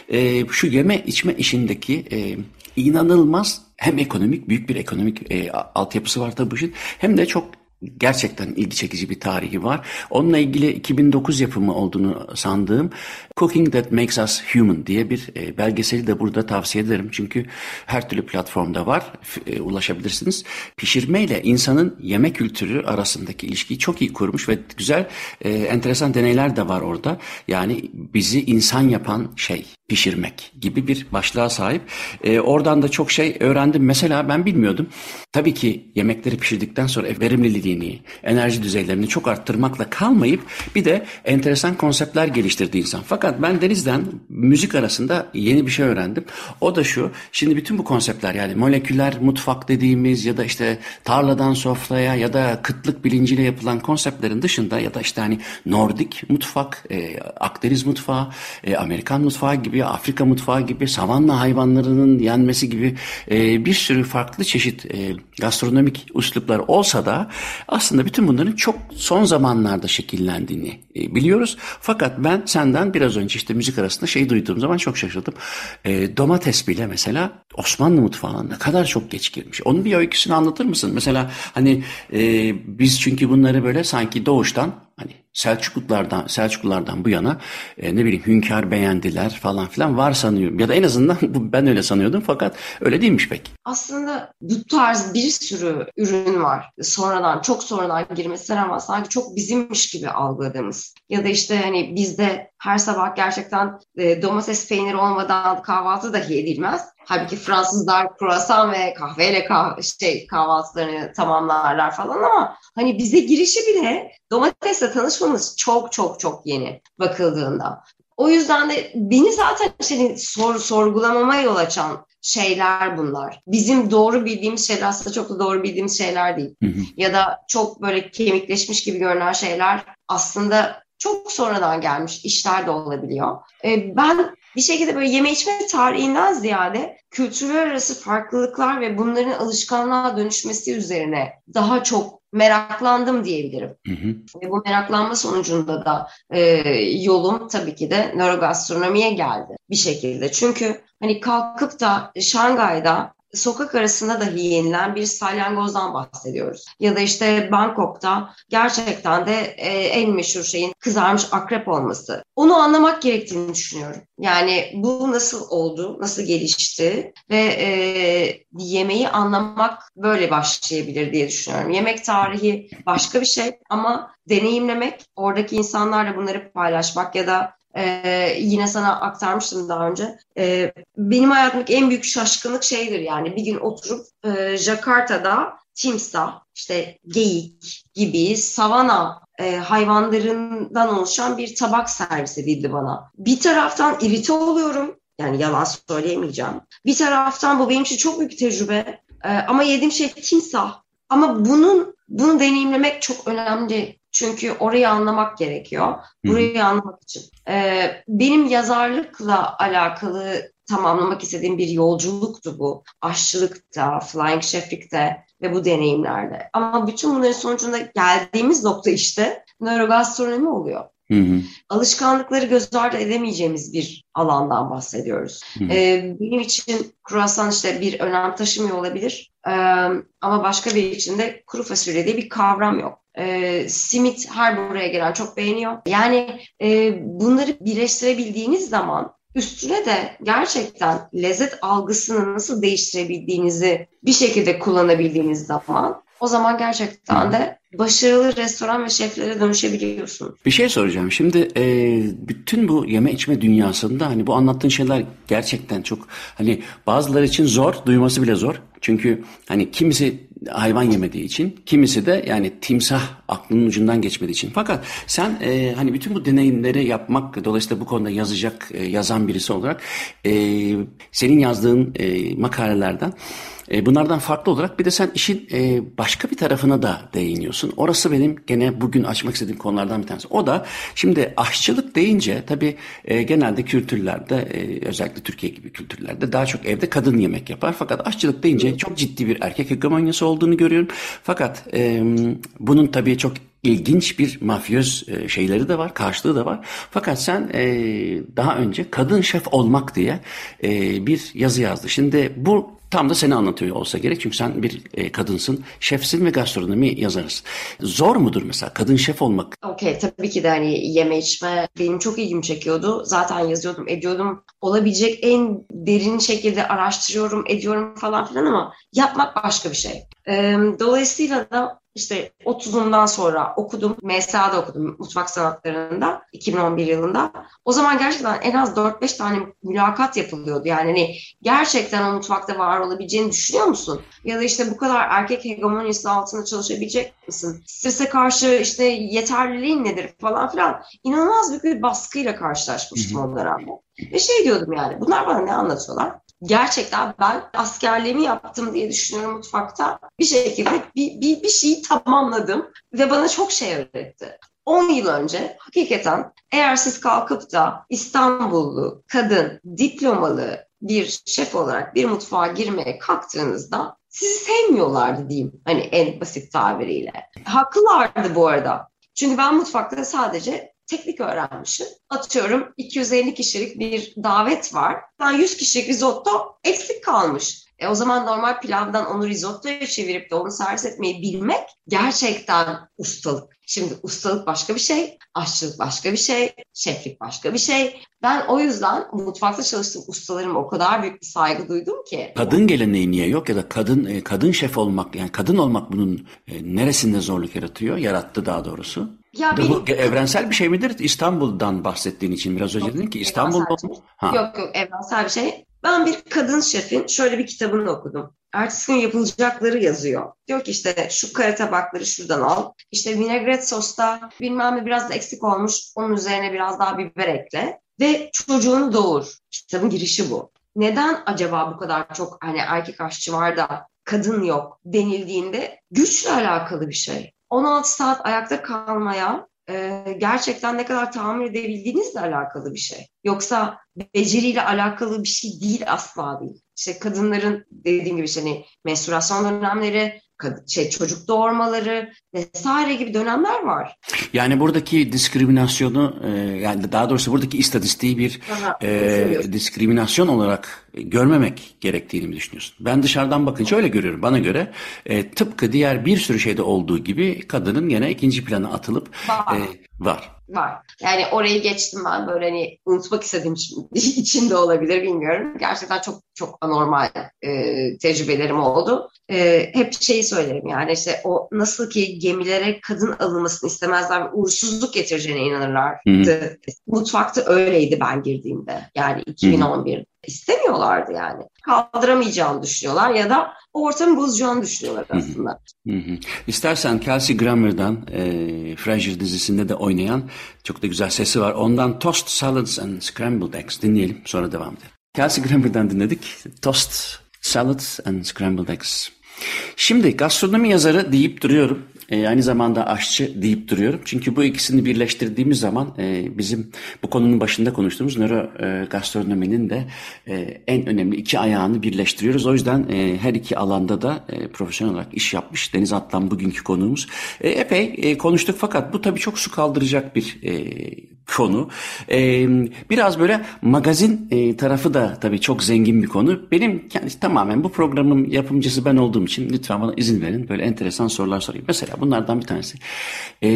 e, şu yeme içme işindeki e, inanılmaz hem ekonomik büyük bir ekonomik e, altyapısı var tabii bu işin hem de çok gerçekten ilgi çekici bir tarihi var. Onunla ilgili 2009 yapımı olduğunu sandığım Cooking That Makes Us Human diye bir e, belgeseli de burada tavsiye ederim. Çünkü her türlü platformda var. E, ulaşabilirsiniz. Pişirme ile insanın yeme kültürü arasındaki ilişkiyi çok iyi kurmuş ve güzel e, enteresan deneyler de var orada. Yani bizi insan yapan şey pişirmek gibi bir başlığa sahip. E, oradan da çok şey öğrendim. Mesela ben bilmiyordum. Tabii ki yemekleri pişirdikten sonra verimliliğini, enerji düzeylerini çok arttırmakla kalmayıp bir de enteresan konseptler geliştirdi insan. Fakat ben Deniz'den müzik arasında yeni bir şey öğrendim. O da şu. Şimdi bütün bu konseptler yani moleküler mutfak dediğimiz ya da işte tarladan sofraya ya da kıtlık bilinciyle yapılan konseptlerin dışında ya da işte hani Nordik mutfak, e, Akdeniz mutfağı, e, Amerikan mutfağı gibi Afrika mutfağı gibi, savanna hayvanlarının yenmesi gibi e, bir sürü farklı çeşit e, gastronomik üsluplar olsa da aslında bütün bunların çok son zamanlarda şekillendiğini e, biliyoruz. Fakat ben senden biraz önce işte müzik arasında şey duyduğum zaman çok şaşırdım. E, domates bile mesela Osmanlı mutfağına ne kadar çok geç girmiş. Onun bir öyküsünü anlatır mısın? Mesela hani e, biz çünkü bunları böyle sanki doğuştan hani Selçuklulardan Selçuklulardan bu yana e, ne bileyim hünkâr beğendiler falan filan var sanıyorum. Ya da en azından ben öyle sanıyordum fakat öyle değilmiş pek. Aslında bu tarz bir sürü ürün var. Sonradan çok sonradan girmesine rağmen sanki çok bizimmiş gibi algıladığımız. Ya da işte hani bizde her sabah gerçekten e, domates peyniri olmadan kahvaltı dahi edilmez. Halbuki Fransızlar kruvasan ve kahveyle kah şey kahvaltılarını tamamlarlar falan ama hani bize girişi bile domatesle tanışmamız çok çok çok yeni bakıldığında. O yüzden de beni zaten işte sor, sorgulamama yol açan şeyler bunlar. Bizim doğru bildiğimiz şeyler aslında çok da doğru bildiğimiz şeyler değil. Hı hı. Ya da çok böyle kemikleşmiş gibi görünen şeyler aslında çok sonradan gelmiş işler de olabiliyor. Ee, ben bir şekilde böyle yeme içme tarihinden ziyade kültürler arası farklılıklar ve bunların alışkanlığa dönüşmesi üzerine daha çok meraklandım diyebilirim. Hı hı. Ve bu meraklanma sonucunda da e, yolum tabii ki de nörogastronomiye geldi bir şekilde. Çünkü hani kalkıp da Şangay'da sokak arasında dahi yenilen bir salyangozdan bahsediyoruz. Ya da işte Bangkok'ta gerçekten de e, en meşhur şeyin kızarmış akrep olması. Onu anlamak gerektiğini düşünüyorum. Yani bu nasıl oldu, nasıl gelişti ve e, yemeği anlamak böyle başlayabilir diye düşünüyorum. Yemek tarihi başka bir şey ama deneyimlemek, oradaki insanlarla bunları paylaşmak ya da ee, yine sana aktarmıştım daha önce. Ee, benim hayatımdaki en büyük şaşkınlık şeydir yani bir gün oturup e, Jakarta'da timsah, işte geyik gibi savana e, hayvanlarından oluşan bir tabak servis edildi bana. Bir taraftan irite oluyorum. Yani yalan söyleyemeyeceğim. Bir taraftan bu benim için çok büyük tecrübe. E, ama yediğim şey timsah. Ama bunun bunu deneyimlemek çok önemli çünkü orayı anlamak gerekiyor. Burayı Hı. anlamak için. Ee, benim yazarlıkla alakalı tamamlamak istediğim bir yolculuktu bu. Aşçılıkta, flying chef'likte ve bu deneyimlerde. Ama bütün bunların sonucunda geldiğimiz nokta işte nörogastronomi oluyor. Hı hı. Alışkanlıkları göz ardı edemeyeceğimiz bir alandan bahsediyoruz. Hı hı. Ee, benim için kruvasan işte bir önem taşımıyor olabilir. Ee, ama başka bir için de kuru fasulye diye bir kavram yok. Ee, simit her buraya gelen çok beğeniyor. Yani e, bunları birleştirebildiğiniz zaman üstüne de gerçekten lezzet algısını nasıl değiştirebildiğinizi bir şekilde kullanabildiğiniz zaman o zaman gerçekten de başarılı restoran ve şeflere dönüşebiliyorsun. Bir şey soracağım. Şimdi e, bütün bu yeme içme dünyasında hani bu anlattığın şeyler gerçekten çok hani bazıları için zor, duyması bile zor. Çünkü hani kimisi hayvan yemediği için, kimisi de yani timsah aklının ucundan geçmediği için. Fakat sen e, hani bütün bu deneyimleri yapmak, dolayısıyla bu konuda yazacak, e, yazan birisi olarak e, senin yazdığın e, makalelerden e, bunlardan farklı olarak bir de sen işin e, başka bir tarafına da değiniyorsun. Orası benim gene bugün açmak istediğim konulardan bir tanesi. O da şimdi aşçılık deyince tabii e, genelde kültürlerde özellikle Türkiye gibi kültürlerde daha çok evde kadın yemek yapar. Fakat aşçılık deyince çok ciddi bir erkek hegemonyası olduğunu görüyorum. Fakat bunun tabii çok ilginç bir mafyöz şeyleri de var, karşılığı da var. Fakat sen daha önce kadın şef olmak diye bir yazı yazdı. Şimdi bu Tam da seni anlatıyor olsa gerek çünkü sen bir e, kadınsın, şefsin ve gastronomi yazarısın. Zor mudur mesela kadın şef olmak? Okey tabii ki de hani yeme içme benim çok ilgimi çekiyordu. Zaten yazıyordum, ediyordum. Olabilecek en derin şekilde araştırıyorum, ediyorum falan filan ama yapmak başka bir şey. Dolayısıyla da işte 30'umdan sonra okudum. MSA'da okudum mutfak sanatlarında 2011 yılında. O zaman gerçekten en az 4-5 tane mülakat yapılıyordu. Yani hani gerçekten o mutfakta var olabileceğini düşünüyor musun? Ya da işte bu kadar erkek hegemonisi altında çalışabilecek misin? Strese karşı işte yeterliliğin nedir falan filan. İnanılmaz büyük bir baskıyla karşılaşmıştım o dönemde. Ve şey diyordum yani bunlar bana ne anlatıyorlar? Gerçekten ben askerliğimi yaptım diye düşünüyorum mutfakta. Bir şekilde bir, bir, bir şeyi tamamladım ve bana çok şey öğretti. 10 yıl önce hakikaten eğer siz kalkıp da İstanbullu, kadın, diplomalı bir şef olarak bir mutfağa girmeye kalktığınızda sizi sevmiyorlardı diyeyim. Hani en basit tabiriyle. Haklılardı bu arada. Çünkü ben mutfakta sadece teknik öğrenmişim. Atıyorum 250 kişilik bir davet var. Ben 100 kişilik risotto eksik kalmış. E o zaman normal pilavdan onu risottoya çevirip de onu servis etmeyi bilmek gerçekten ustalık. Şimdi ustalık başka bir şey, aşçılık başka bir şey, şeflik başka bir şey. Ben o yüzden mutfakta çalıştığım ustalarıma o kadar büyük bir saygı duydum ki. Kadın geleneği niye yok ya da kadın e, kadın şef olmak yani kadın olmak bunun e, neresinde zorluk yaratıyor? Yarattı daha doğrusu. Ya benim... Bu evrensel bir şey midir? İstanbul'dan bahsettiğin için biraz önce dedin ki İstanbul'da şey. Yok yok evrensel bir şey. Ben bir kadın şefin şöyle bir kitabını okudum. Ertesi gün yapılacakları yazıyor. Diyor ki işte şu kare tabakları şuradan al. İşte vinegret sosta bilmem ne biraz da eksik olmuş. Onun üzerine biraz daha biber ekle. ve çocuğunu doğur. Kitabın girişi bu. Neden acaba bu kadar çok hani erkek aşçı var da kadın yok denildiğinde güçle alakalı bir şey. 16 saat ayakta kalmaya e, gerçekten ne kadar tahammül edebildiğinizle alakalı bir şey. Yoksa beceriyle alakalı bir şey değil asla değil. İşte kadınların dediğim gibi işte hani menstruasyon dönemleri, şey çocuk doğurmaları vesaire gibi dönemler var. Yani buradaki diskriminasyonu e, yani daha doğrusu buradaki istatistiği bir Aha, e, diskriminasyon olarak görmemek gerektiğini mi düşünüyorsun? Ben dışarıdan bakınca öyle görüyorum. Bana göre e, tıpkı diğer bir sürü şeyde olduğu gibi kadının gene ikinci plana atılıp var. E, var var. Yani orayı geçtim ben böyle hani unutmak istediğim için de olabilir bilmiyorum. Gerçekten çok çok anormal e, tecrübelerim oldu. E, hep şeyi söylerim yani işte o nasıl ki gemilere kadın alınmasını istemezler ve uğursuzluk getireceğine inanırlardı. Mutfakta öyleydi ben girdiğimde. Yani 2011 istemiyorlardı yani. Kaldıramayacağını düşünüyorlar ya da ortamı bozacağını düşünüyorlar aslında. Hı hı. İstersen Kelsey Grammer'dan e, Frasier dizisinde de oynayan çok da güzel sesi var. Ondan Toast Salads and Scrambled Eggs dinleyelim sonra devam edelim. Kelsey Grammer'dan dinledik. Toast Salads and Scrambled Eggs. Şimdi gastronomi yazarı deyip duruyorum. E, aynı zamanda aşçı deyip duruyorum. Çünkü bu ikisini birleştirdiğimiz zaman e, bizim bu konunun başında konuştuğumuz nöro e, gastronominin de e, en önemli iki ayağını birleştiriyoruz. O yüzden e, her iki alanda da e, profesyonel olarak iş yapmış Deniz Atlan bugünkü konuğumuz. E, epey e, konuştuk fakat bu tabii çok su kaldıracak bir e, konu. E, biraz böyle magazin e, tarafı da tabii çok zengin bir konu. Benim kendi tamamen bu programın yapımcısı ben olduğum için lütfen bana izin verin. Böyle enteresan sorular sorayım. Mesela bunlardan bir tanesi. E,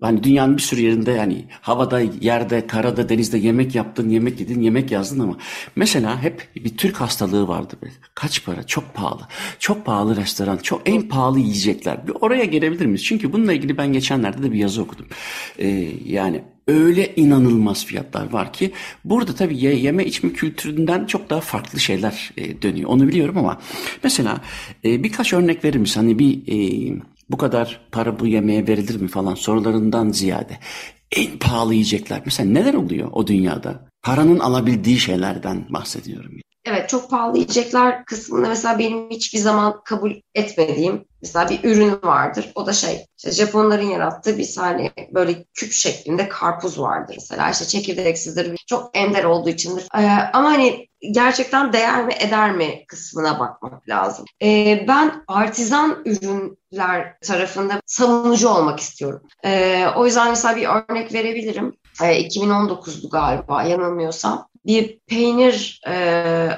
hani dünyanın bir sürü yerinde yani havada, yerde, karada, denizde yemek yaptın, yemek yedin, yemek yazdın ama mesela hep bir Türk hastalığı vardı. Böyle. Kaç para? Çok pahalı. Çok pahalı restoran, çok en pahalı yiyecekler. Bir oraya gelebilir miyiz? Çünkü bununla ilgili ben geçenlerde de bir yazı okudum. E, yani öyle inanılmaz fiyatlar var ki burada tabii yeme içme kültüründen çok daha farklı şeyler e, dönüyor. Onu biliyorum ama mesela e, birkaç örnek verir misin? Hani bir e, bu kadar para bu yemeğe verilir mi falan sorularından ziyade en pahalı yiyecekler mesela neler oluyor o dünyada? Paranın alabildiği şeylerden bahsediyorum. Evet çok pahalı yiyecekler kısmında mesela benim hiçbir zaman kabul etmediğim mesela bir ürün vardır. O da şey işte Japonların yarattığı bir tane böyle küp şeklinde karpuz vardır mesela. İşte çekirdeksizdir. Çok ender olduğu içindir. Ee, ama hani gerçekten değer mi eder mi kısmına bakmak lazım. Ee, ben artizan ürünler tarafında savunucu olmak istiyorum. Ee, o yüzden mesela bir örnek verebilirim. Ee, 2019'du galiba yanılmıyorsam bir peynir e,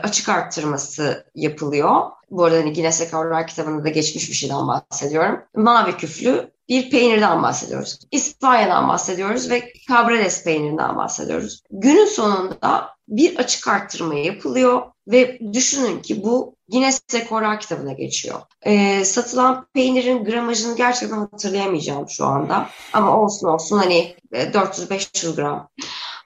açık arttırması yapılıyor. Bu arada hani Guinness Rekorlar kitabında da geçmiş bir şeyden bahsediyorum. Mavi küflü bir peynirden bahsediyoruz. İspanya'dan bahsediyoruz ve Cabrales peynirinden bahsediyoruz. Günün sonunda bir açık arttırma yapılıyor ve düşünün ki bu Guinness Rekorlar kitabına geçiyor. Ee, satılan peynirin gramajını gerçekten hatırlayamayacağım şu anda. Ama olsun olsun hani 400-500 gram.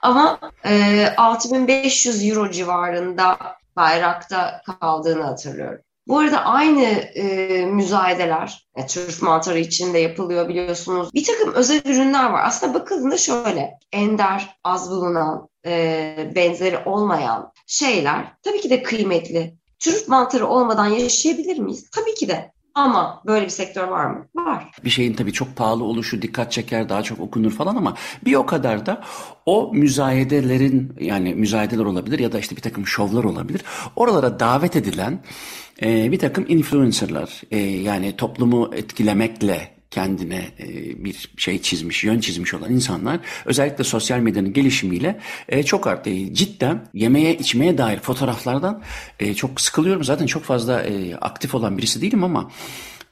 Ama e, 6500 euro civarında bayrakta kaldığını hatırlıyorum. Bu arada aynı e, müzayedeler e, türf mantarı için de yapılıyor biliyorsunuz. Bir takım özel ürünler var. Aslında bakıldığında şöyle ender, az bulunan, e, benzeri olmayan şeyler tabii ki de kıymetli. Türf mantarı olmadan yaşayabilir miyiz? Tabii ki de. Ama böyle bir sektör var mı? Var. Bir şeyin tabii çok pahalı oluşu dikkat çeker, daha çok okunur falan ama bir o kadar da o müzayedelerin yani müzayedeler olabilir ya da işte bir takım şovlar olabilir. Oralara davet edilen e, bir takım influencerlar e, yani toplumu etkilemekle kendine e, bir şey çizmiş, yön çizmiş olan insanlar özellikle sosyal medyanın gelişimiyle e, çok arttı. E, cidden yemeye içmeye dair fotoğraflardan çok sıkılıyorum. Zaten çok fazla aktif olan birisi değilim ama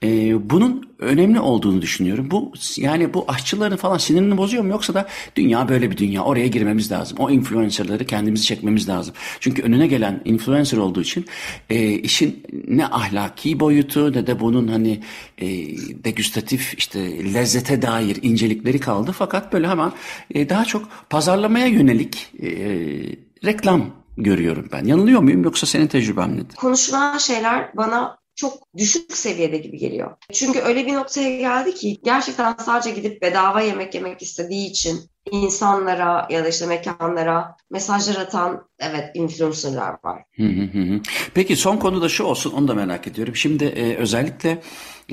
e, bunun önemli olduğunu düşünüyorum. Bu yani bu aşçıların falan sinirini bozuyor mu yoksa da dünya böyle bir dünya oraya girmemiz lazım. O influencerları kendimizi çekmemiz lazım. Çünkü önüne gelen influencer olduğu için e, işin ne ahlaki boyutu ne de bunun hani e, degüstatif işte lezzete dair incelikleri kaldı. Fakat böyle hemen e, daha çok pazarlamaya yönelik e, reklam görüyorum ben. Yanılıyor muyum yoksa senin tecrüben nedir? Konuşulan şeyler bana çok düşük seviyede gibi geliyor. Çünkü öyle bir noktaya geldi ki gerçekten sadece gidip bedava yemek yemek istediği için insanlara ya da işte mekanlara mesajlar atan evet influencerlar var. Peki son konu da şu olsun onu da merak ediyorum. Şimdi e, özellikle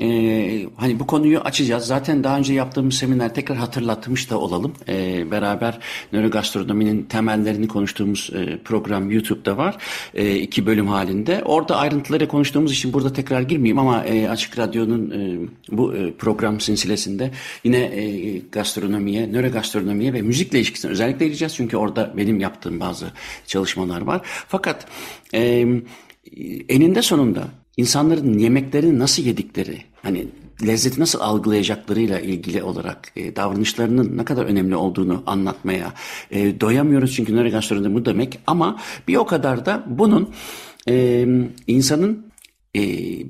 e, hani bu konuyu açacağız. Zaten daha önce yaptığımız seminer tekrar hatırlatmış da olalım. E, beraber nörogastronominin temellerini konuştuğumuz e, program YouTube'da var. E, iki bölüm halinde. Orada ayrıntıları konuştuğumuz için burada tekrar girmeyeyim ama e, Açık Radyo'nun e, bu e, program silsilesinde yine e, gastronomiye, nörogastronomiye ve müzikle ilişkisine özellikle gireceğiz. Çünkü orada benim yaptığım bazı çalışmalar var. Fakat e, eninde sonunda insanların yemeklerini nasıl yedikleri, hani lezzeti nasıl algılayacaklarıyla ilgili olarak e, davranışlarının ne kadar önemli olduğunu anlatmaya e, doyamıyoruz çünkü nörogastronomi bu demek. Ama bir o kadar da bunun e, insanın e,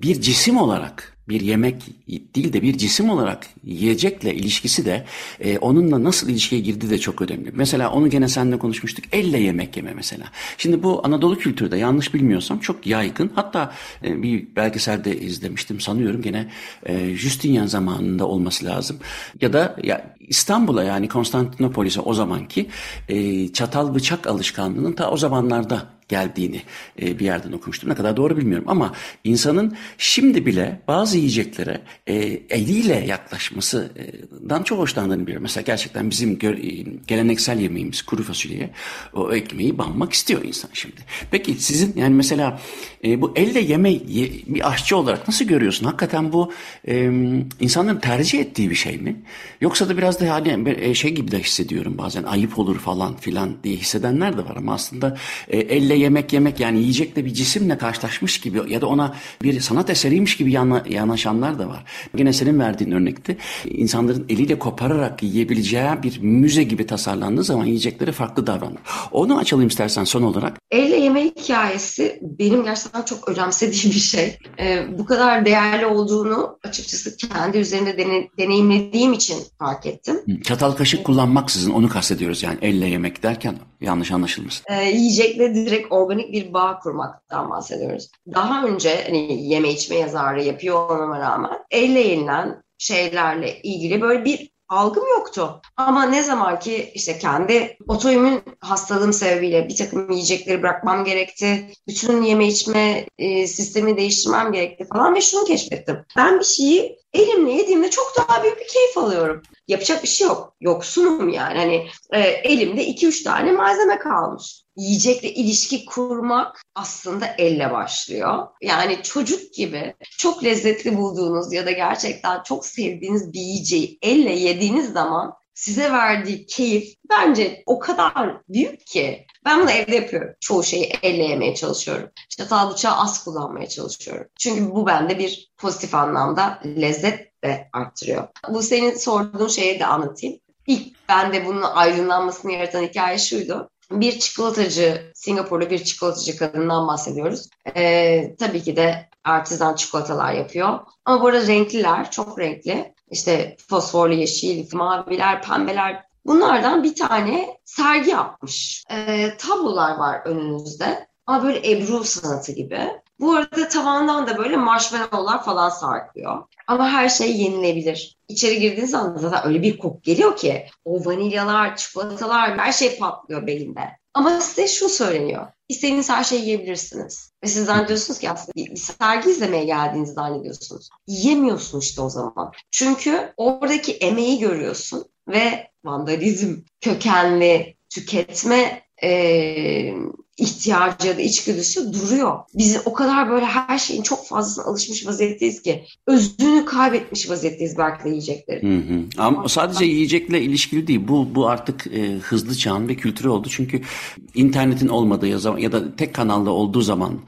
bir cisim olarak bir yemek değil de bir cisim olarak yiyecekle ilişkisi de e, onunla nasıl ilişkiye girdi de çok önemli. Mesela onu gene seninle konuşmuştuk. Elle yemek yeme mesela. Şimdi bu Anadolu kültürde yanlış bilmiyorsam çok yaygın. Hatta e, bir belgeselde izlemiştim sanıyorum gene e, Justinian zamanında olması lazım. Ya da ya İstanbul'a yani Konstantinopolis'e o zamanki e, çatal bıçak alışkanlığının ta o zamanlarda geldiğini e, bir yerden okumuştum. Ne kadar doğru bilmiyorum ama insanın şimdi bile bazı yiyeceklere e, eliyle yaklaşmasından çok hoşlandığını biliyorum. Mesela gerçekten bizim e, geleneksel yemeğimiz kuru fasulyeye o ekmeği banmak istiyor insan şimdi. Peki sizin yani mesela e, bu elle yeme ye, bir aşçı olarak nasıl görüyorsun? Hakikaten bu e, insanların tercih ettiği bir şey mi? Yoksa da biraz da yani e, şey gibi de hissediyorum bazen ayıp olur falan filan diye hissedenler de var ama aslında e, elle yemek yemek yani yiyecekle bir cisimle karşılaşmış gibi ya da ona bir sanat eseriymiş gibi yana, yanaşanlar da var. Yine senin verdiğin örnekte insanların eliyle kopararak yiyebileceği bir müze gibi tasarlandığı zaman yiyecekleri farklı davranır. Onu açalım istersen son olarak. Elle yeme hikayesi benim gerçekten çok önemsediğim bir şey. Ee, bu kadar değerli olduğunu açıkçası kendi üzerinde dene, deneyimlediğim için fark ettim. Çatal kaşık kullanmaksızın onu kastediyoruz yani elle yemek derken yanlış anlaşılmasın. Ee, yiyecekle direkt organik bir bağ kurmaktan bahsediyoruz. Daha önce hani yeme içme yazarı yapıyor olmama rağmen elle yenilen şeylerle ilgili böyle bir algım yoktu. Ama ne zaman ki işte kendi otoimmün hastalığım sebebiyle bir takım yiyecekleri bırakmam gerekti. Bütün yeme içme e, sistemi değiştirmem gerekti falan ve şunu keşfettim. Ben bir şeyi elimle yediğimde çok daha büyük bir keyif alıyorum. Yapacak bir şey yok. Yoksunum yani. Hani e, elimde iki üç tane malzeme kalmış yiyecekle ilişki kurmak aslında elle başlıyor. Yani çocuk gibi çok lezzetli bulduğunuz ya da gerçekten çok sevdiğiniz bir yiyeceği elle yediğiniz zaman size verdiği keyif bence o kadar büyük ki. Ben bunu evde yapıyorum. Çoğu şeyi elle yemeye çalışıyorum. Çatal bıçağı az kullanmaya çalışıyorum. Çünkü bu bende bir pozitif anlamda lezzet de arttırıyor. Bu senin sorduğun şeyi de anlatayım. İlk bende bunun aydınlanmasını yaratan hikaye şuydu bir çikolatacı, Singapurlu bir çikolatacı kadından bahsediyoruz. Ee, tabii ki de artizan çikolatalar yapıyor. Ama bu arada renkliler, çok renkli. İşte fosforlu yeşil, maviler, pembeler. Bunlardan bir tane sergi yapmış. Ee, tablolar var önünüzde. Ama böyle Ebru sanatı gibi. Bu arada tavandan da böyle marshmallowlar falan sarkıyor. Ama her şey yenilebilir. İçeri girdiğiniz anda zaten öyle bir kok geliyor ki o vanilyalar, çikolatalar her şey patlıyor belinde. Ama size şu söyleniyor. İstediğiniz her şeyi yiyebilirsiniz. Ve siz zannediyorsunuz ki aslında bir, sergi izlemeye geldiğinizi zannediyorsunuz. Yiyemiyorsun işte o zaman. Çünkü oradaki emeği görüyorsun ve vandalizm, kökenli tüketme e, ihtiyacı ya da içgüdüsü duruyor. Biz o kadar böyle her şeyin çok fazlasına alışmış vaziyetteyiz ki özünü kaybetmiş vaziyetteyiz belki de yiyeceklerin. Hı hı. Ama sadece yiyecekle ilişkili değil. Bu bu artık e, hızlı çağın ve kültürü oldu. Çünkü internetin olmadığı zaman, ya da tek kanalda olduğu zaman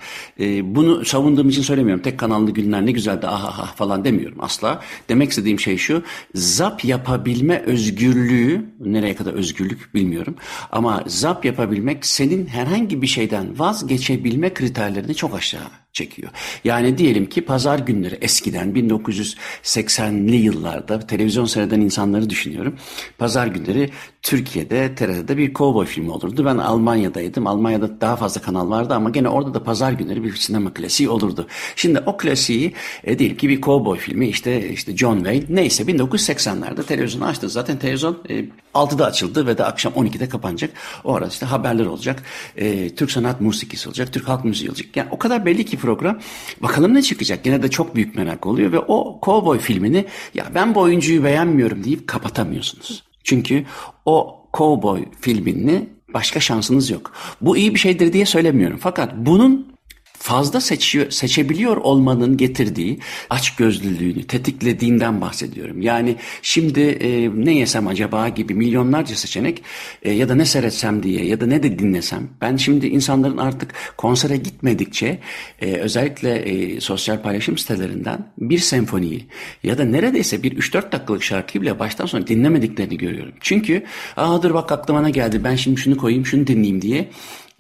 e, bunu savunduğum için söylemiyorum. Tek kanallı günler ne güzeldi ah ah ah falan demiyorum asla. Demek istediğim şey şu. Zap yapabilme özgürlüğü nereye kadar özgürlük bilmiyorum. Ama zap yapabilmek senin herhangi bir şeyden vazgeçebilme kriterlerini çok aşağı çekiyor. Yani diyelim ki pazar günleri eskiden 1980'li yıllarda televizyon seyreden insanları düşünüyorum. Pazar günleri Türkiye'de TRT'de bir kovboy filmi olurdu. Ben Almanya'daydım. Almanya'da daha fazla kanal vardı ama gene orada da pazar günleri bir sinema klasiği olurdu. Şimdi o klasiği e, diyelim ki bir kovboy filmi işte işte John Wayne neyse 1980'lerde televizyonu açtı. Zaten televizyon e, 6'da açıldı ve de akşam 12'de kapanacak. O arada işte haberler olacak. E, Türk sanat musikisi olacak. Türk halk müziği olacak. Yani o kadar belli ki program. Bakalım ne çıkacak. Yine de çok büyük merak oluyor ve o Cowboy filmini ya ben bu oyuncuyu beğenmiyorum deyip kapatamıyorsunuz. Çünkü o Cowboy filmini başka şansınız yok. Bu iyi bir şeydir diye söylemiyorum. Fakat bunun fazla seçiyor, seçebiliyor olmanın getirdiği aç gözlülüğünü tetiklediğinden bahsediyorum. Yani şimdi e, ne yesem acaba gibi milyonlarca seçenek e, ya da ne seyretsem diye ya da ne de dinlesem. Ben şimdi insanların artık konsere gitmedikçe e, özellikle e, sosyal paylaşım sitelerinden bir senfoniyi ya da neredeyse bir 3-4 dakikalık şarkıyı bile baştan sona dinlemediklerini görüyorum. Çünkü aa dur bak aklıma ne geldi ben şimdi şunu koyayım şunu dinleyeyim diye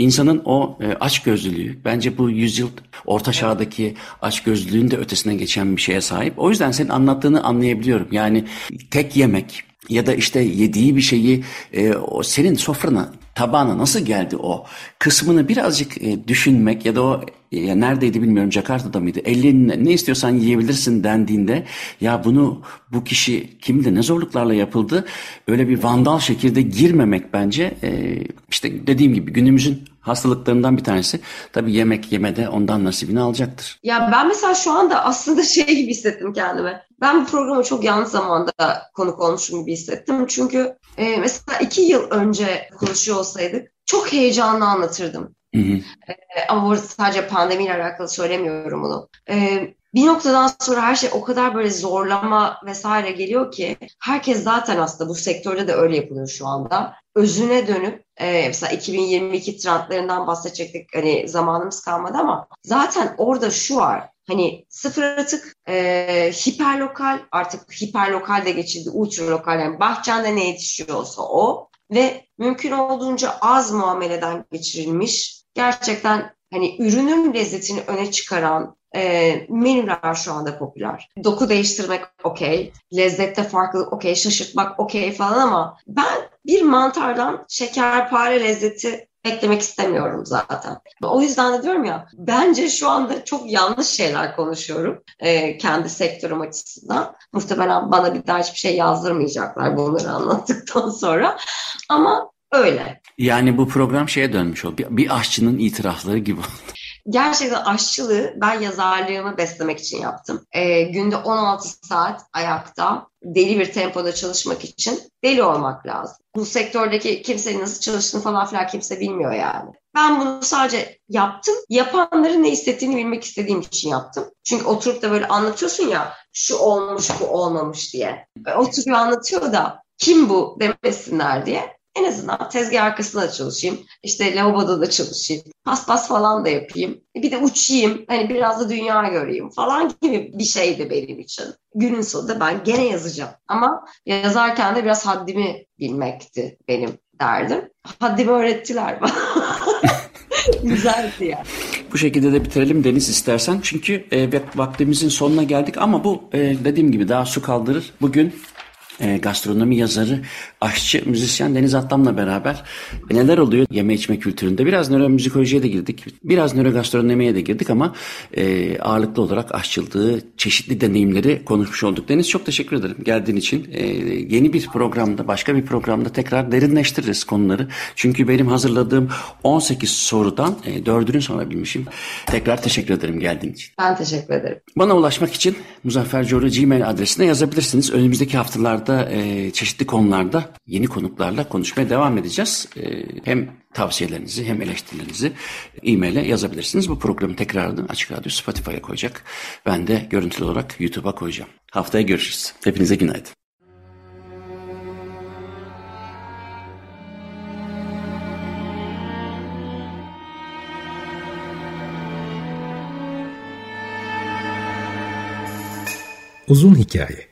İnsanın o e, açgözlülüğü bence bu yüzyıl orta çağdaki açgözlülüğün de ötesine geçen bir şeye sahip. O yüzden senin anlattığını anlayabiliyorum. Yani tek yemek ya da işte yediği bir şeyi e, o senin sofrana tabağına nasıl geldi o kısmını birazcık e, düşünmek ya da o ya neredeydi bilmiyorum Jakarta'da mıydı? Elin ne istiyorsan yiyebilirsin dendiğinde ya bunu bu kişi kimdi ne zorluklarla yapıldı öyle bir vandal şekilde girmemek bence e, işte dediğim gibi günümüzün hastalıklarından bir tanesi. Tabii yemek yemede ondan nasibini alacaktır. Ya ben mesela şu anda aslında şey gibi hissettim kendime. Ben bu programa çok yanlış zamanda konuk olmuşum gibi hissettim. Çünkü e, mesela iki yıl önce konuşuyor olsaydık çok heyecanlı anlatırdım. Hı hı. E, ama burada sadece pandemiyle alakalı söylemiyorum bunu. E, bir noktadan sonra her şey o kadar böyle zorlama vesaire geliyor ki herkes zaten aslında bu sektörde de öyle yapılıyor şu anda. Özüne dönüp e, mesela 2022 trendlerinden bahsedecektik hani zamanımız kalmadı ama zaten orada şu var hani sıfır atık, e, hiperlokal artık hiperlokal de geçildi, ultra lokal yani bahçende ne yetişiyorsa o ve mümkün olduğunca az muameleden geçirilmiş gerçekten hani ürünün lezzetini öne çıkaran e, menüler şu anda popüler. Doku değiştirmek okey, lezzette farklılık okey, şaşırtmak okey falan ama ben bir mantardan şekerpare lezzeti eklemek istemiyorum zaten. O yüzden de diyorum ya bence şu anda çok yanlış şeyler konuşuyorum e, kendi sektörüm açısından. Muhtemelen bana bir daha hiçbir şey yazdırmayacaklar bunları anlattıktan sonra. Ama öyle. Yani bu program şeye dönmüş oldu. Bir, aşçının itirafları gibi oldu gerçekten aşçılığı ben yazarlığımı beslemek için yaptım. E, günde 16 saat ayakta deli bir tempoda çalışmak için deli olmak lazım. Bu sektördeki kimsenin nasıl çalıştığını falan filan kimse bilmiyor yani. Ben bunu sadece yaptım. Yapanların ne hissettiğini bilmek istediğim için yaptım. Çünkü oturup da böyle anlatıyorsun ya şu olmuş bu olmamış diye. Oturuyor anlatıyor da kim bu demesinler diye. En azından tezgah arkasında da çalışayım. İşte lavaboda da çalışayım. Paspas falan da yapayım. Bir de uçayım. Hani biraz da dünya göreyim falan gibi bir şeydi benim için. Günün sonunda ben gene yazacağım. Ama yazarken de biraz haddimi bilmekti benim derdim. Haddimi öğrettiler bana. Güzeldi ya. Bu şekilde de bitirelim Deniz istersen. Çünkü e, vaktimizin sonuna geldik ama bu e, dediğim gibi daha su kaldırır. Bugün e, gastronomi yazarı, aşçı, müzisyen Deniz Atlam'la beraber neler oluyor yeme içme kültüründe. Biraz nöromüzikolojiye de girdik, biraz nörogastronomiye de girdik ama e, ağırlıklı olarak aşçılığı, çeşitli deneyimleri konuşmuş olduk. Deniz çok teşekkür ederim geldiğin için. E, yeni bir programda, başka bir programda tekrar derinleştiririz konuları. Çünkü benim hazırladığım 18 sorudan e, 4'ünü sorabilmişim. Tekrar teşekkür ederim geldiğin için. Ben teşekkür ederim. Bana ulaşmak için Muzaffer Coru Gmail adresine yazabilirsiniz. Önümüzdeki haftalarda da e, çeşitli konularda yeni konuklarla konuşmaya devam edeceğiz. E, hem tavsiyelerinizi hem eleştirilerinizi e-mail'e yazabilirsiniz. Bu programı tekrardan Açık Radyo Spotify'a koyacak. Ben de görüntülü olarak YouTube'a koyacağım. Haftaya görüşürüz. Hepinize günaydın. Uzun Hikaye